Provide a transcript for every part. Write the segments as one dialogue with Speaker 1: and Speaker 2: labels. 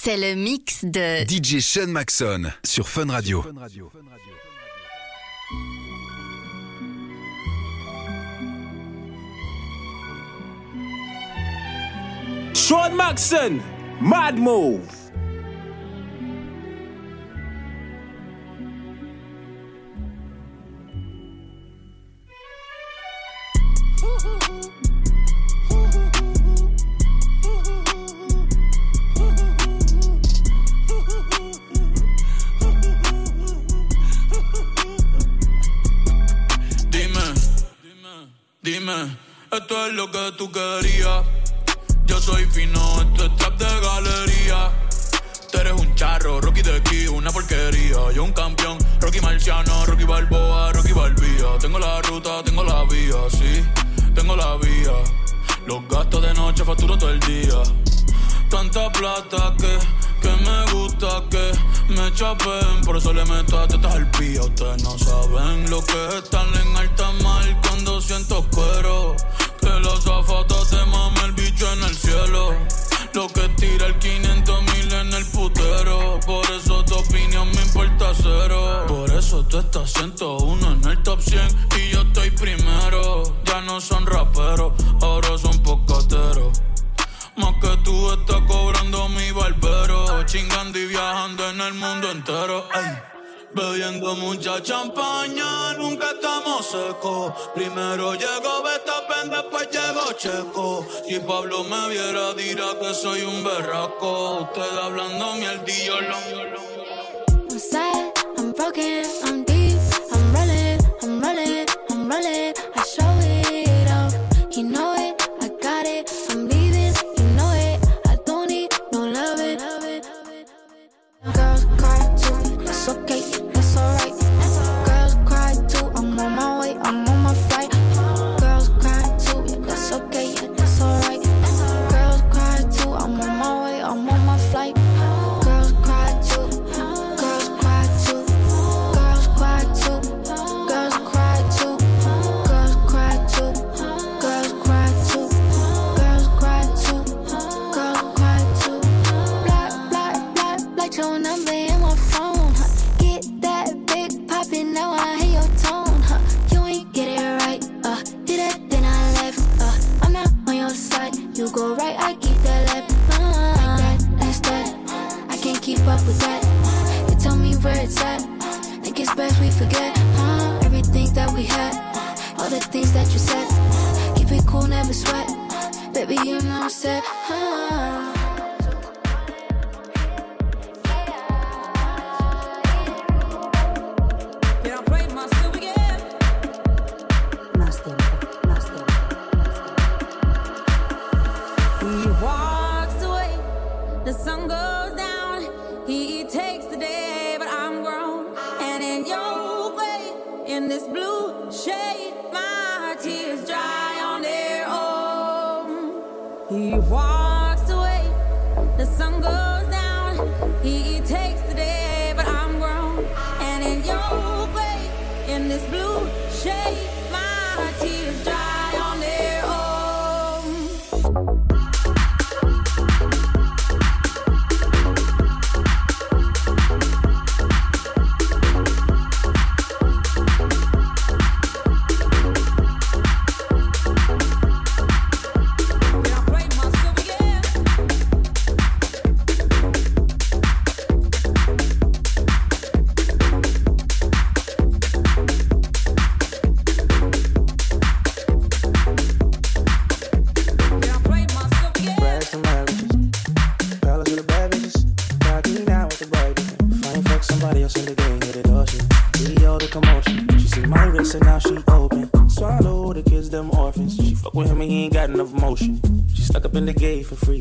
Speaker 1: C'est le mix de
Speaker 2: DJ Sean Maxon sur Fun Radio.
Speaker 3: Sean Maxon, Mad Move.
Speaker 4: Esto es lo que tú querías. Yo soy fino, esto es trap de galería. Tú eres un charro, Rocky de aquí, una porquería. Yo un campeón, Rocky Marciano, Rocky Balboa, Rocky Balbía. Tengo la ruta, tengo la vía, sí, tengo la vía. Los gastos de noche facturo todo el día. Tanta plata que, que me gusta que me chapen. Por eso le meto a tetas al pía. Ustedes no saben lo que es estar en alta mar cuando siento cuero. Que los zapatos te mame el bicho en el cielo. Lo que tira el 500 mil en el putero. Por eso tu opinión me importa cero. Por eso tú estás 101 en el top 100 y yo estoy primero. Ya no son raperos, ahora son pocateros. Más que tú estás cobrando mi barbero. Chingando y viajando en el mundo entero. Ay. Bebiendo mucha champaña, nunca estamos secos. Primero llegó Betapen, después llegó Checo. Si Pablo me viera, dirá que soy un berraco. Usted hablando mierdillo, lo,
Speaker 5: I'm sad, I'm broken, I'm deep, I'm rolling, I'm rolling, I'm rolling. In
Speaker 6: this blue shade, my tears dry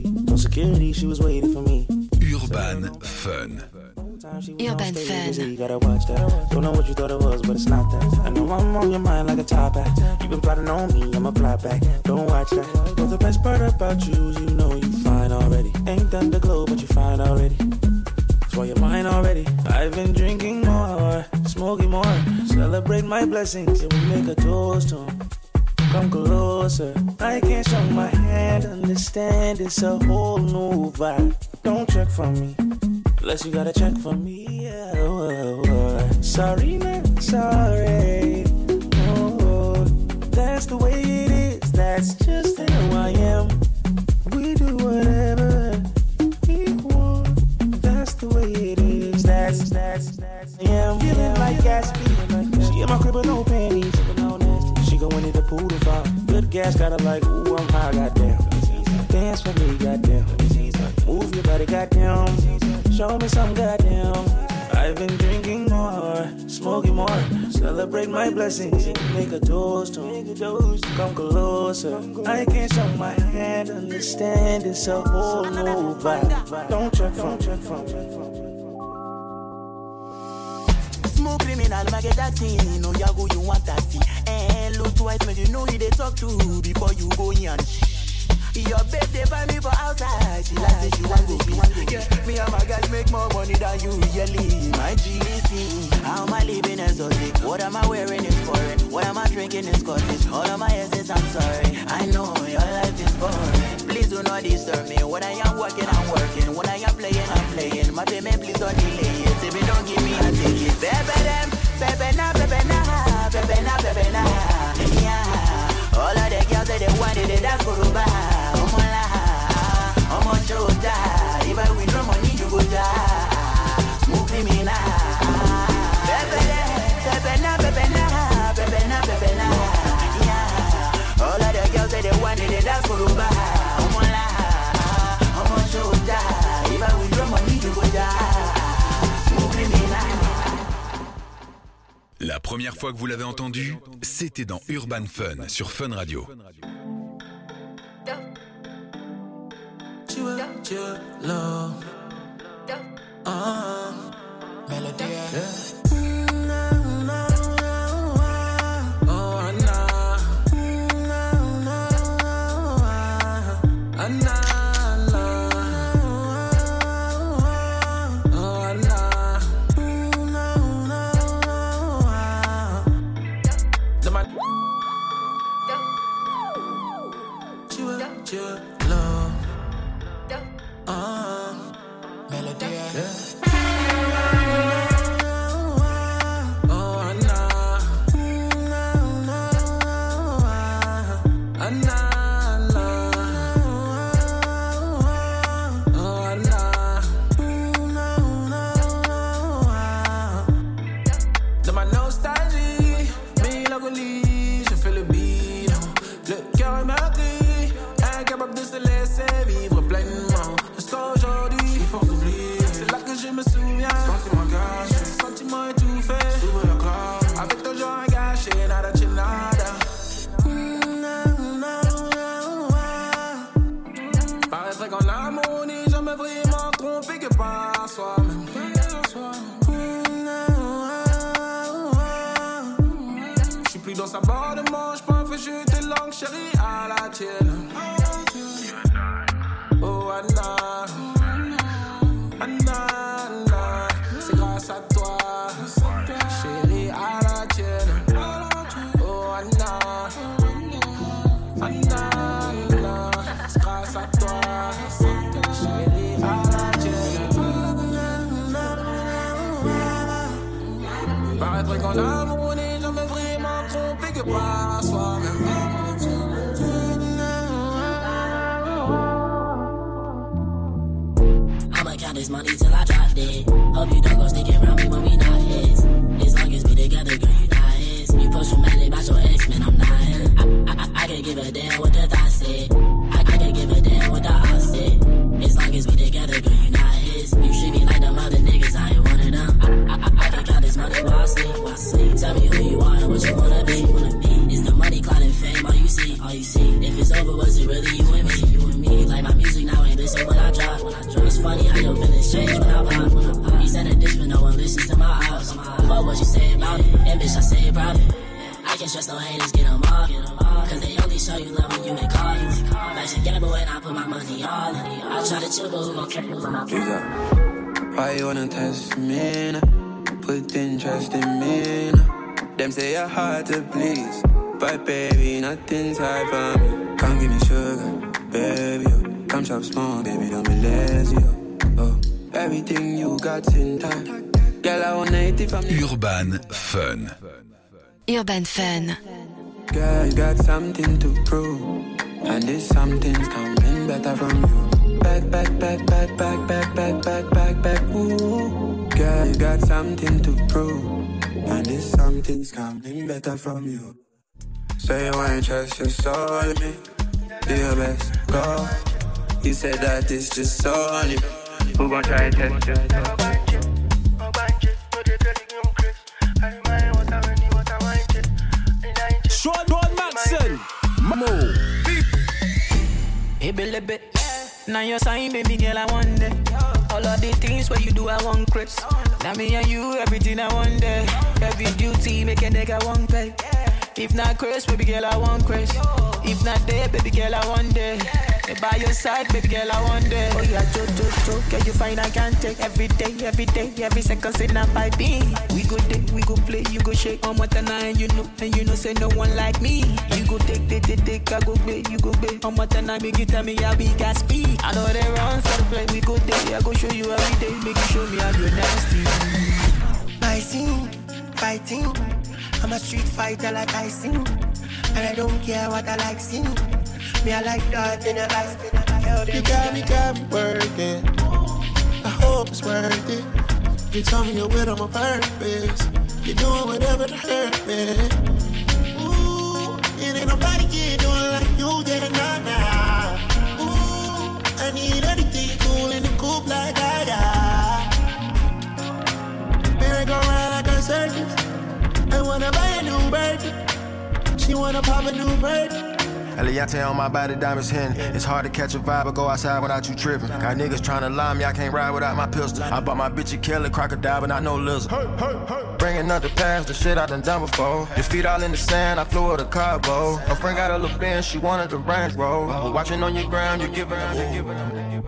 Speaker 7: free. No security, she was waiting for me.
Speaker 2: Urban Fun.
Speaker 1: Urban Fun.
Speaker 7: Gotta watch that. Don't know what you thought it was, but it's not that. I know I'm on your mind like a top hat. You been plotting on me, I'ma fly back. Don't watch that. But the best part about you is you know you fine already. Ain't done the glow, but you fine already. That's why you're mine already. I've been drinking more, smoking more. Celebrate my blessings, and we make a toast to 'em. Come closer. I can't show my hand, understand it's a whole new vibe. Don't check for me. Unless you gotta check for me. Oh, oh, oh. Sorry, man. Sorry. Oh, oh, oh. That's the way it is. That's just how I am. Gas got her like, ooh, I'm high, goddamn. Dance for me, goddamn. Move your body, goddamn. Show me some goddamn. I've been drinking more, smoking more. Celebrate my blessings. Make a toast to make. Come closer. I can't show my hand, understand it's a whole new vibe. Don't check from, check from, check.
Speaker 2: Smooth criminal, ma get that thing. No, ya go, you want that see. Look twice, you know who they talk to before you go in. Your babe, they buy me for outside. She like say she want go be. Yeah, me and my guys make more money than you really. My GC, how am I living exotic? What am I wearing is foreign? What am I drinking is Scottish? All of my essence, I'm sorry. I know your life is boring. Please do not disturb me. When I am working, I'm working. When I am playing, I'm playing. My payment, please don't delay
Speaker 8: première fois que vous l'avez entendu, c'était dans Urban Fun sur Fun Radio.
Speaker 2: Dans sa barre de manche, pas fait jeter langue chérie à la tienne. Oh Anna, Anna, Anna, c'est grâce à toi, chérie à la tienne. Oh Anna, Anna, Anna, c'est grâce à toi, chérie à la tienne. Qu'en amour, que par soi-même.
Speaker 9: I'ma count this money till I drop dead. Hope you don't can't stress no haters, get them off. Cause they only show you love when you ain't call you. Life's a gamble and I put my money all in. I try to chill, but who gon' care when I
Speaker 10: You got why you wanna test me? now? Put interest in me. now? Them say you're hard to please, but baby, nothing's hard for me. Come give me sugar, baby. oh. Come chop small, baby, don't be lazy. oh. oh everything you got in time. Girl, I want it if I'm
Speaker 11: Urban Fun.
Speaker 1: Urban Fun.
Speaker 10: Girl, you got something to prove. And this something's coming better from you. Back, back, back, back, back, back, back, back, back, back, ooh. Girl, you got something to prove. And this something's coming better from you. Say you ain't trust your soul in me. Do your best, go. You said that it's just so honey. Who gon' try and test you?
Speaker 12: Baby, now your sign, baby girl, I want it. All of the things where you do, I want Chris. Now me and you, everything I want there. Every duty, make a nigga want pay. If not Chris, baby girl, I want Chris. If not there, baby girl, I want there. By your side, baby girl, I want there. Oh yeah, jo jo jo, can you find I can take every day, every day, every second, say not by me. We go day, we go play, you go shake on what and you know, and you know, say no one like me. You go take, take, take, take, I go pay, you go pay. On what and I make you tell me how big I speed. I know they run, so play, we go day, I go show you every day, make you show me how you're nasty.
Speaker 2: Fighting, fighting. I'm a street fighter like I sing. And I don't care what I like sing. Me, I like that in a life.
Speaker 4: You got me, got me working. I hope it's worth it. You tell me you're with on my purpose. You're doing whatever to hurt me. Ooh, it ain't nobody here doing like you, yeah, nah, nah. Ooh, I need anything cool in the coupe like that, yeah. Merry go round like a circus. I wanna buy a new bird. She wanna pop a new bird.
Speaker 13: Eliantte on my body, diamonds hidden. It's hard to catch a vibe or go outside without you tripping. Got niggas trying to lie me, I can't ride without my pistol. I bought my bitch a killer, crocodile, but not no lizard. Bringing up the past, the shit I done done before. Your feet all in the sand, I flew with a carbo. My friend got a little bench, she wanted the range roll. Watching on your ground, you're giving up, you're giving up.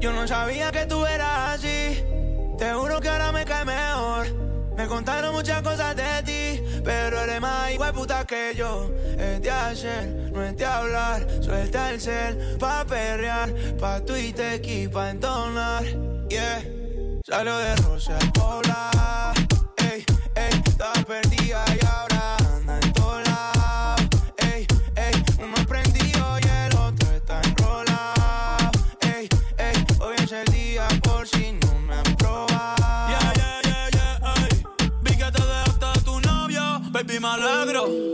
Speaker 14: Yo no sabía que tú eras así. Te juro que ahora me cae mejor. Me contaron muchas cosas de ti, pero eres más igual puta que yo. Es de hacer, no es hablar. Suelta el cel pa' perrear, pa' Twitter y pa' entonar. Yeah, salió de Rosa al no
Speaker 4: logro.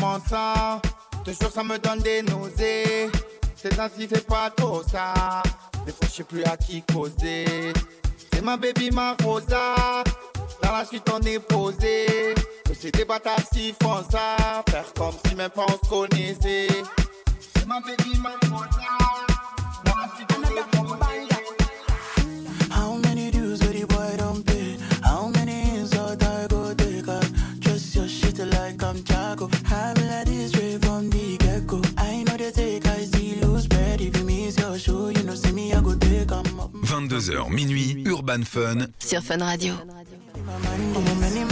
Speaker 4: Mon sang, toujours ça me donne des nausées. C'est ainsi, c'est pas trop ça. Des fois, je sais plus à qui causer. C'est ma baby, ma rosa. Dans la suite, on est posé. Que c'est des bâtards qui font ça. Faire comme si même pas on se connaissait. C'est ma baby, ma rosa.
Speaker 11: 23h minuit, Urban Fun.
Speaker 1: Sur Fun Radio.
Speaker 2: Oh,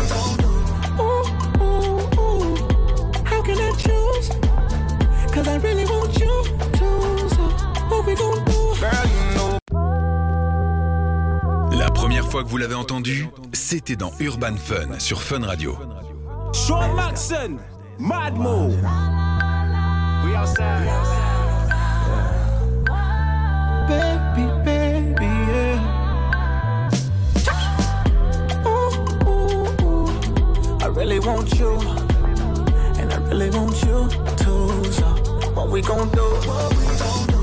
Speaker 11: fois que vous l'avez entendu, c'était dans Urban Fun sur Fun Radio.
Speaker 3: Sean Maxon, Mad Mo. We outside.
Speaker 15: Baby, baby, yeah. Ooh, ooh, ooh. I really want you, and I really want you too. So, what we gon' do? What we gon' do?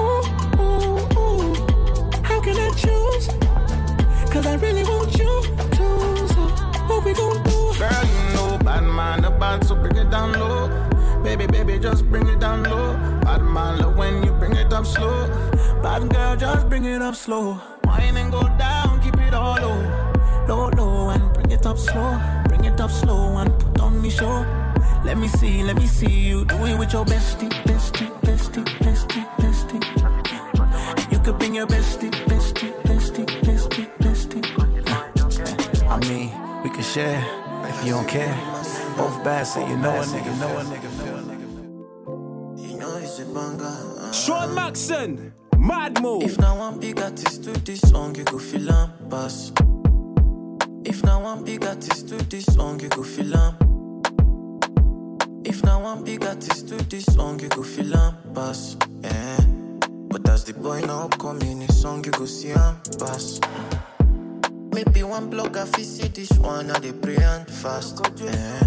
Speaker 15: Ooh, ooh, ooh. How can I choose? Cause I really want you too. So, what we gon' do? Girl, you know, bad man, bad, so bring it down low. Baby, baby, just bring it down low. Bad man, love when you bring it up slow. Bad girl, just bring it up slow. Wine and go down, keep it all low. Low, low, and bring it up slow. Bring it up slow and put on me show. Let me see, let me see you do it with your bestie, bestie, bestie, bestie, bestie. You could bring your bestie, bestie, share if you don't care. Both bad, so you know a nigga, know a nigga feel. Uh.
Speaker 3: Sean Macson, Mad move.
Speaker 16: If now one big artist to this song, you go feel am pass. If now one big artist to this song, you go feel am. If now one big artist to this song, you go feel am pass. Yeah. But as the boy now upcoming, his song you go see am pass. Maybe one blogger fi see this one, and they pray and fast. Yeah.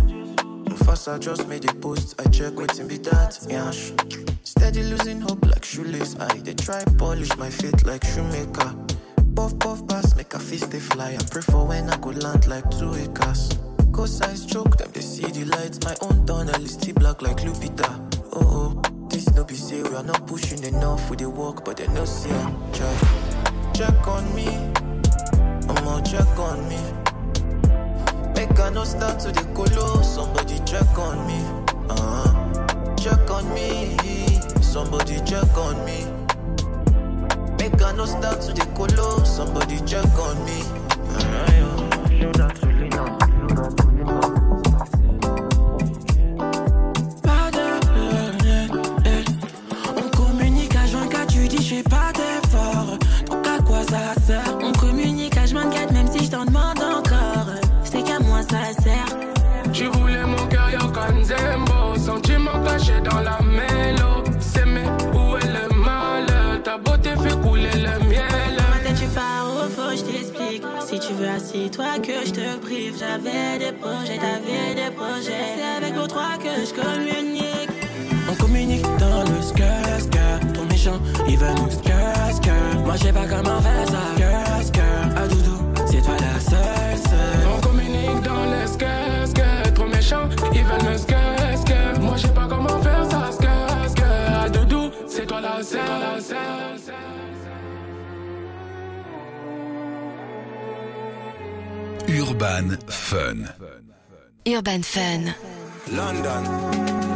Speaker 16: No fast, I just made a post. I check waiting be that. Yeah. Steady losing hope like shoelace. I they try polish my faith like shoemaker. Puff puff pass, make a fist they fly. I pray for when I go land like two acres. Cause I choke them, they see the lights. My own tunnel is still black like Lupita. Oh oh, this no be say we are not pushing enough with the work, but they no see. Check, check on me. Check on me. Make I no start to the colo. Somebody check on me. Uh-huh. Check on me. Somebody check on me. Make I no start to the colo. Somebody check on me.
Speaker 15: Pas
Speaker 6: J'avais des projets, t'avais des projets. C'est avec vos trois que je communique.
Speaker 15: On communique dans le skirt, Ton méchant, il veut nous casque. Moi j'ai pas comment faire ça. Casque, à doudou, c'est toi la seule, seule.
Speaker 17: On communique dans les skesques. Trop méchant, ils veulent me skesque. Moi j'ai pas comment faire ça, skesque. À doudou, c'est toi la seule.
Speaker 2: Urban Fun.
Speaker 1: Urban Fun.
Speaker 3: London.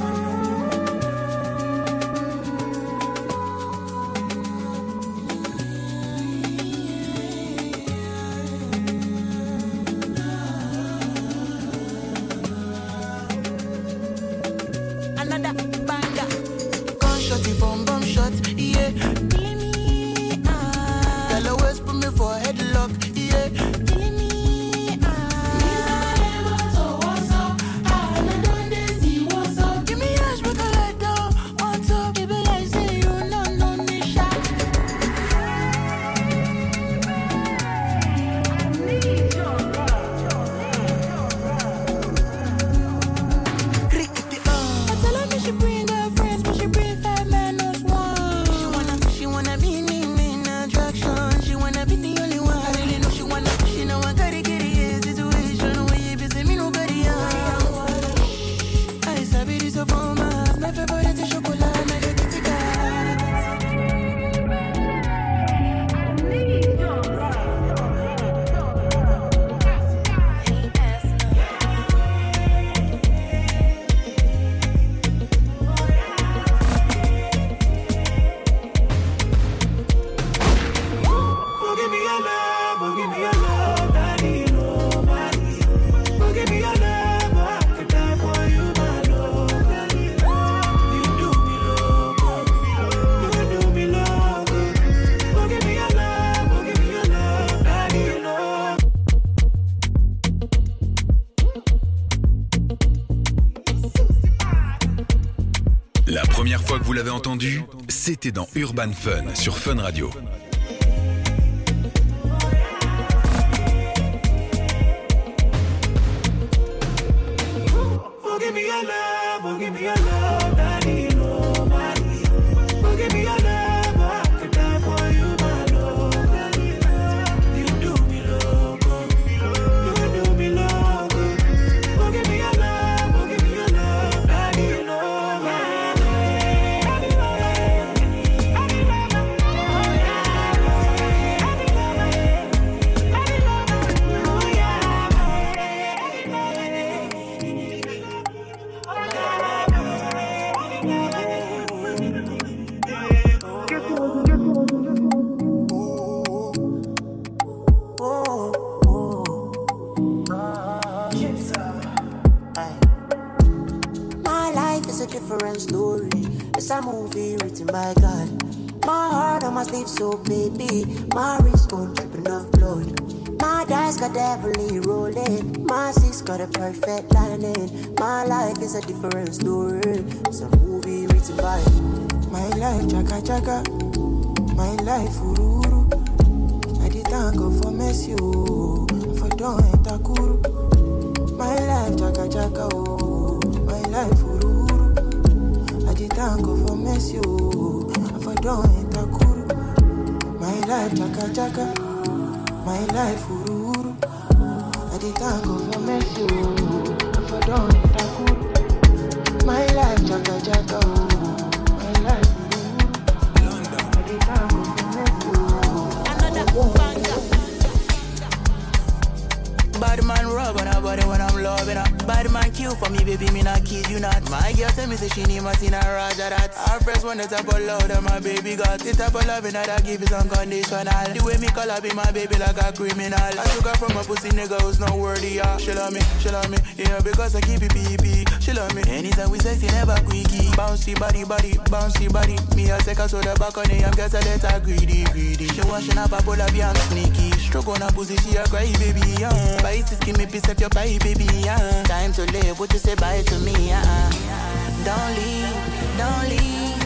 Speaker 18: C'était dans Urban Fun sur Fun Radio.
Speaker 19: Is a different story. It's a movie written by God. My heart on my sleeve, so baby. My wrist on dripping of blood. My dice got heavily rolling. My six got a perfect lining. My life is a different story. It's a movie written by
Speaker 20: My life, chaka chaka. My life, ururu. I did thank God for mercy, oh. For don't enter kuru. My life, chaka chaka, oh. My life. I did thank God for mercy, oh. For don't enter kuru. My life, chaka chaka. My life, ururu. I did thank God for mercy, oh. For don't enter kuru. My life, chaka chaka. My life,
Speaker 2: Bad man rub on her body when I'm loving her. Bad man kill for me, baby, me not kid you not. My girl tell me say she need Martina Roger that. Our friends want the type of love that my baby got. The type of loving that I give is unconditional. The way me call her be my baby like a criminal. I took her from a pussy nigga who's not worthy, yeah. She love me, she love me, yeah, because I keep it PP. She love me. Anytime we sexy, never quickie. Bouncy body, body, bouncy body. Me a take her so the the I'm get a letter greedy, greedy. She washing up a pull up, yeah, I'm sneaky. Stroke on her pussy, she a cry, baby, yeah. Spices, give me piece of your pie, baby, yeah. Time to live, what you say bye to me, yeah. Don't leave, don't leave.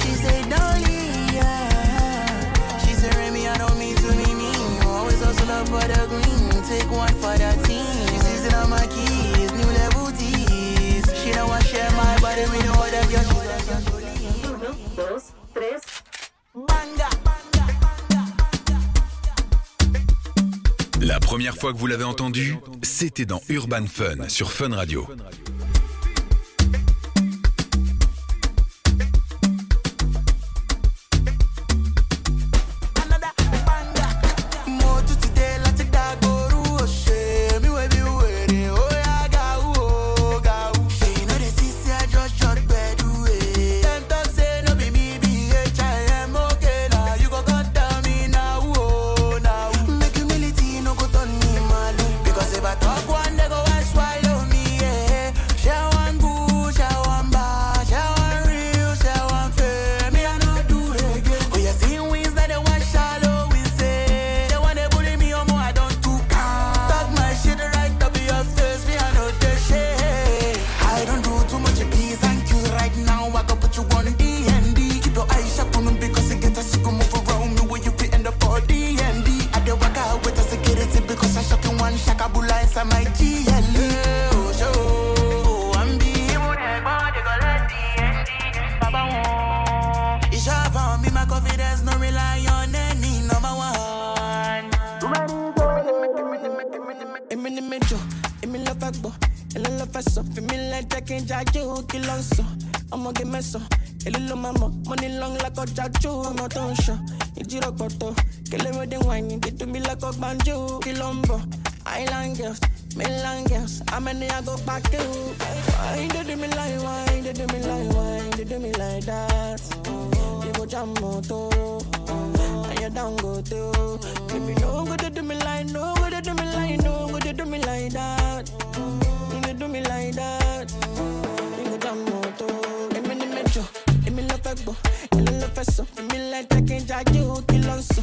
Speaker 2: She say don't leave, yeah. She say Remy, I don't mean to be mean. Always hustle up for the green, take one for the team. She season on my keys, new level tees. She don't want to share my body with
Speaker 18: première fois que vous l'avez entendu, c'était dans Urban Fun sur Fun Radio.
Speaker 20: Jam moto, and you down go too. Baby, no go dey do me like, no go dey do me like, no go dey do me like that. You dey do me like that. You go jam moto, èmi ni méjọ, èmi lọ fẹ́ gbọ́, èmi lọ fẹ́ sọ, èmi lẹ́jẹ̀ kí n jáde ó kí ló ń sọ.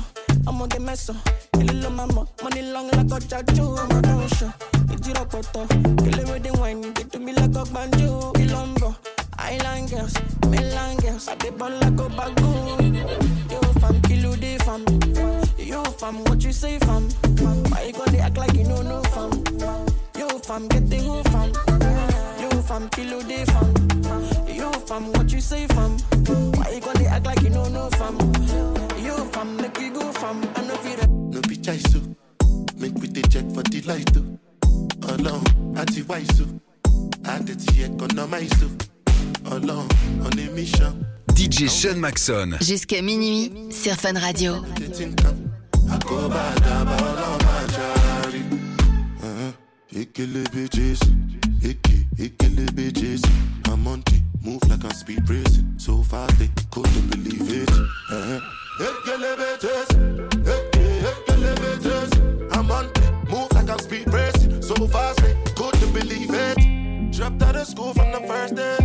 Speaker 20: Ọmọge mẹ́sàn, èlé ló máa mọ̀, mo ní lọ́n lákọjá jó, ọmọ tó ń ṣọ. Ìjírọ̀ pọ̀tọ̀, kéléré dé wáìnì, dídú mi lẹ́kọ̀ọ́ gbàǹjo, kí ló ń bọ̀? Island girls, mainland
Speaker 2: ball like a bagoon. Yo, fam, kilo day, fam. Yo, fam, what you say, fam? Why you gonna act like you know no, fam? Yo, fam, get the who, fam. Yo, fam, kilo day, fam. Yo, fam, what you say, fam? Why you gonna act like you know no, fam? Yo, fam, make you go, fam. I know feel.
Speaker 21: No be chai so. Oh. Make we dey check for the light too. Ọlọ́run àti wáìsù. Àdètì economize o. Ọlọ́run on a mission.
Speaker 11: DJ Sean Maxon.
Speaker 1: Jusqu'à minuit sur Fun Radio.
Speaker 21: Àkóbá àdàbà ọlọ́run máa jàre. Ekelebe Jésù. Eke ekelebe Jésù. I'm on move like I'm speed racing. So fast they couldn't believe it. Uh-huh. Ekelebe Jésù. Eke ekelebe Jésù. I'm on move like I'm speed racing. So fast they couldn't believe it. Dropped out of school from the first day.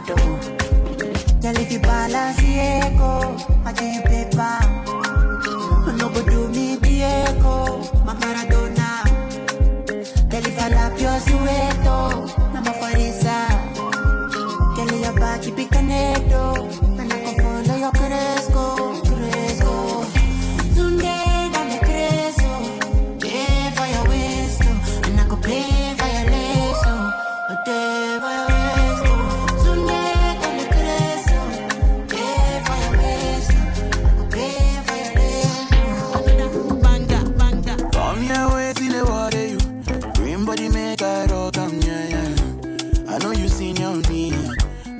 Speaker 20: Jelly if you balance Diego, I tell you paper. No go do me Diego, my Maradona. Jelly if I lap your sueto, I'm a farisa. Girl, your back, keep it connected.
Speaker 2: You your me.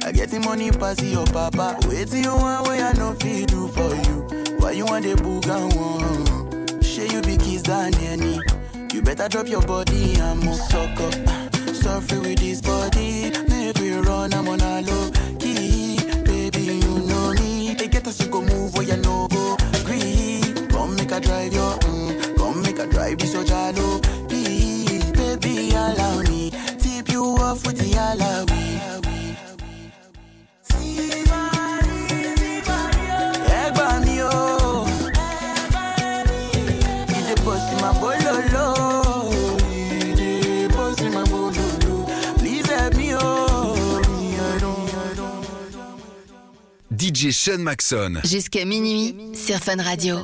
Speaker 2: I get the money pass your papa. Wait till you want way I no feel do for you. Why you want the book and one? Share you be kiss than any. You better drop your body and move suck up. Suffer with this body. Make we run, I'm on a low key. Baby, you know me. They get us to go move where you know go. Green, come make a drive your mm. Come make a drive this your jalo. Baby, allow me. Tip you off with the alawi.
Speaker 11: DJ Sean Maxon.
Speaker 1: Jusqu'à minuit sur Fun Radio.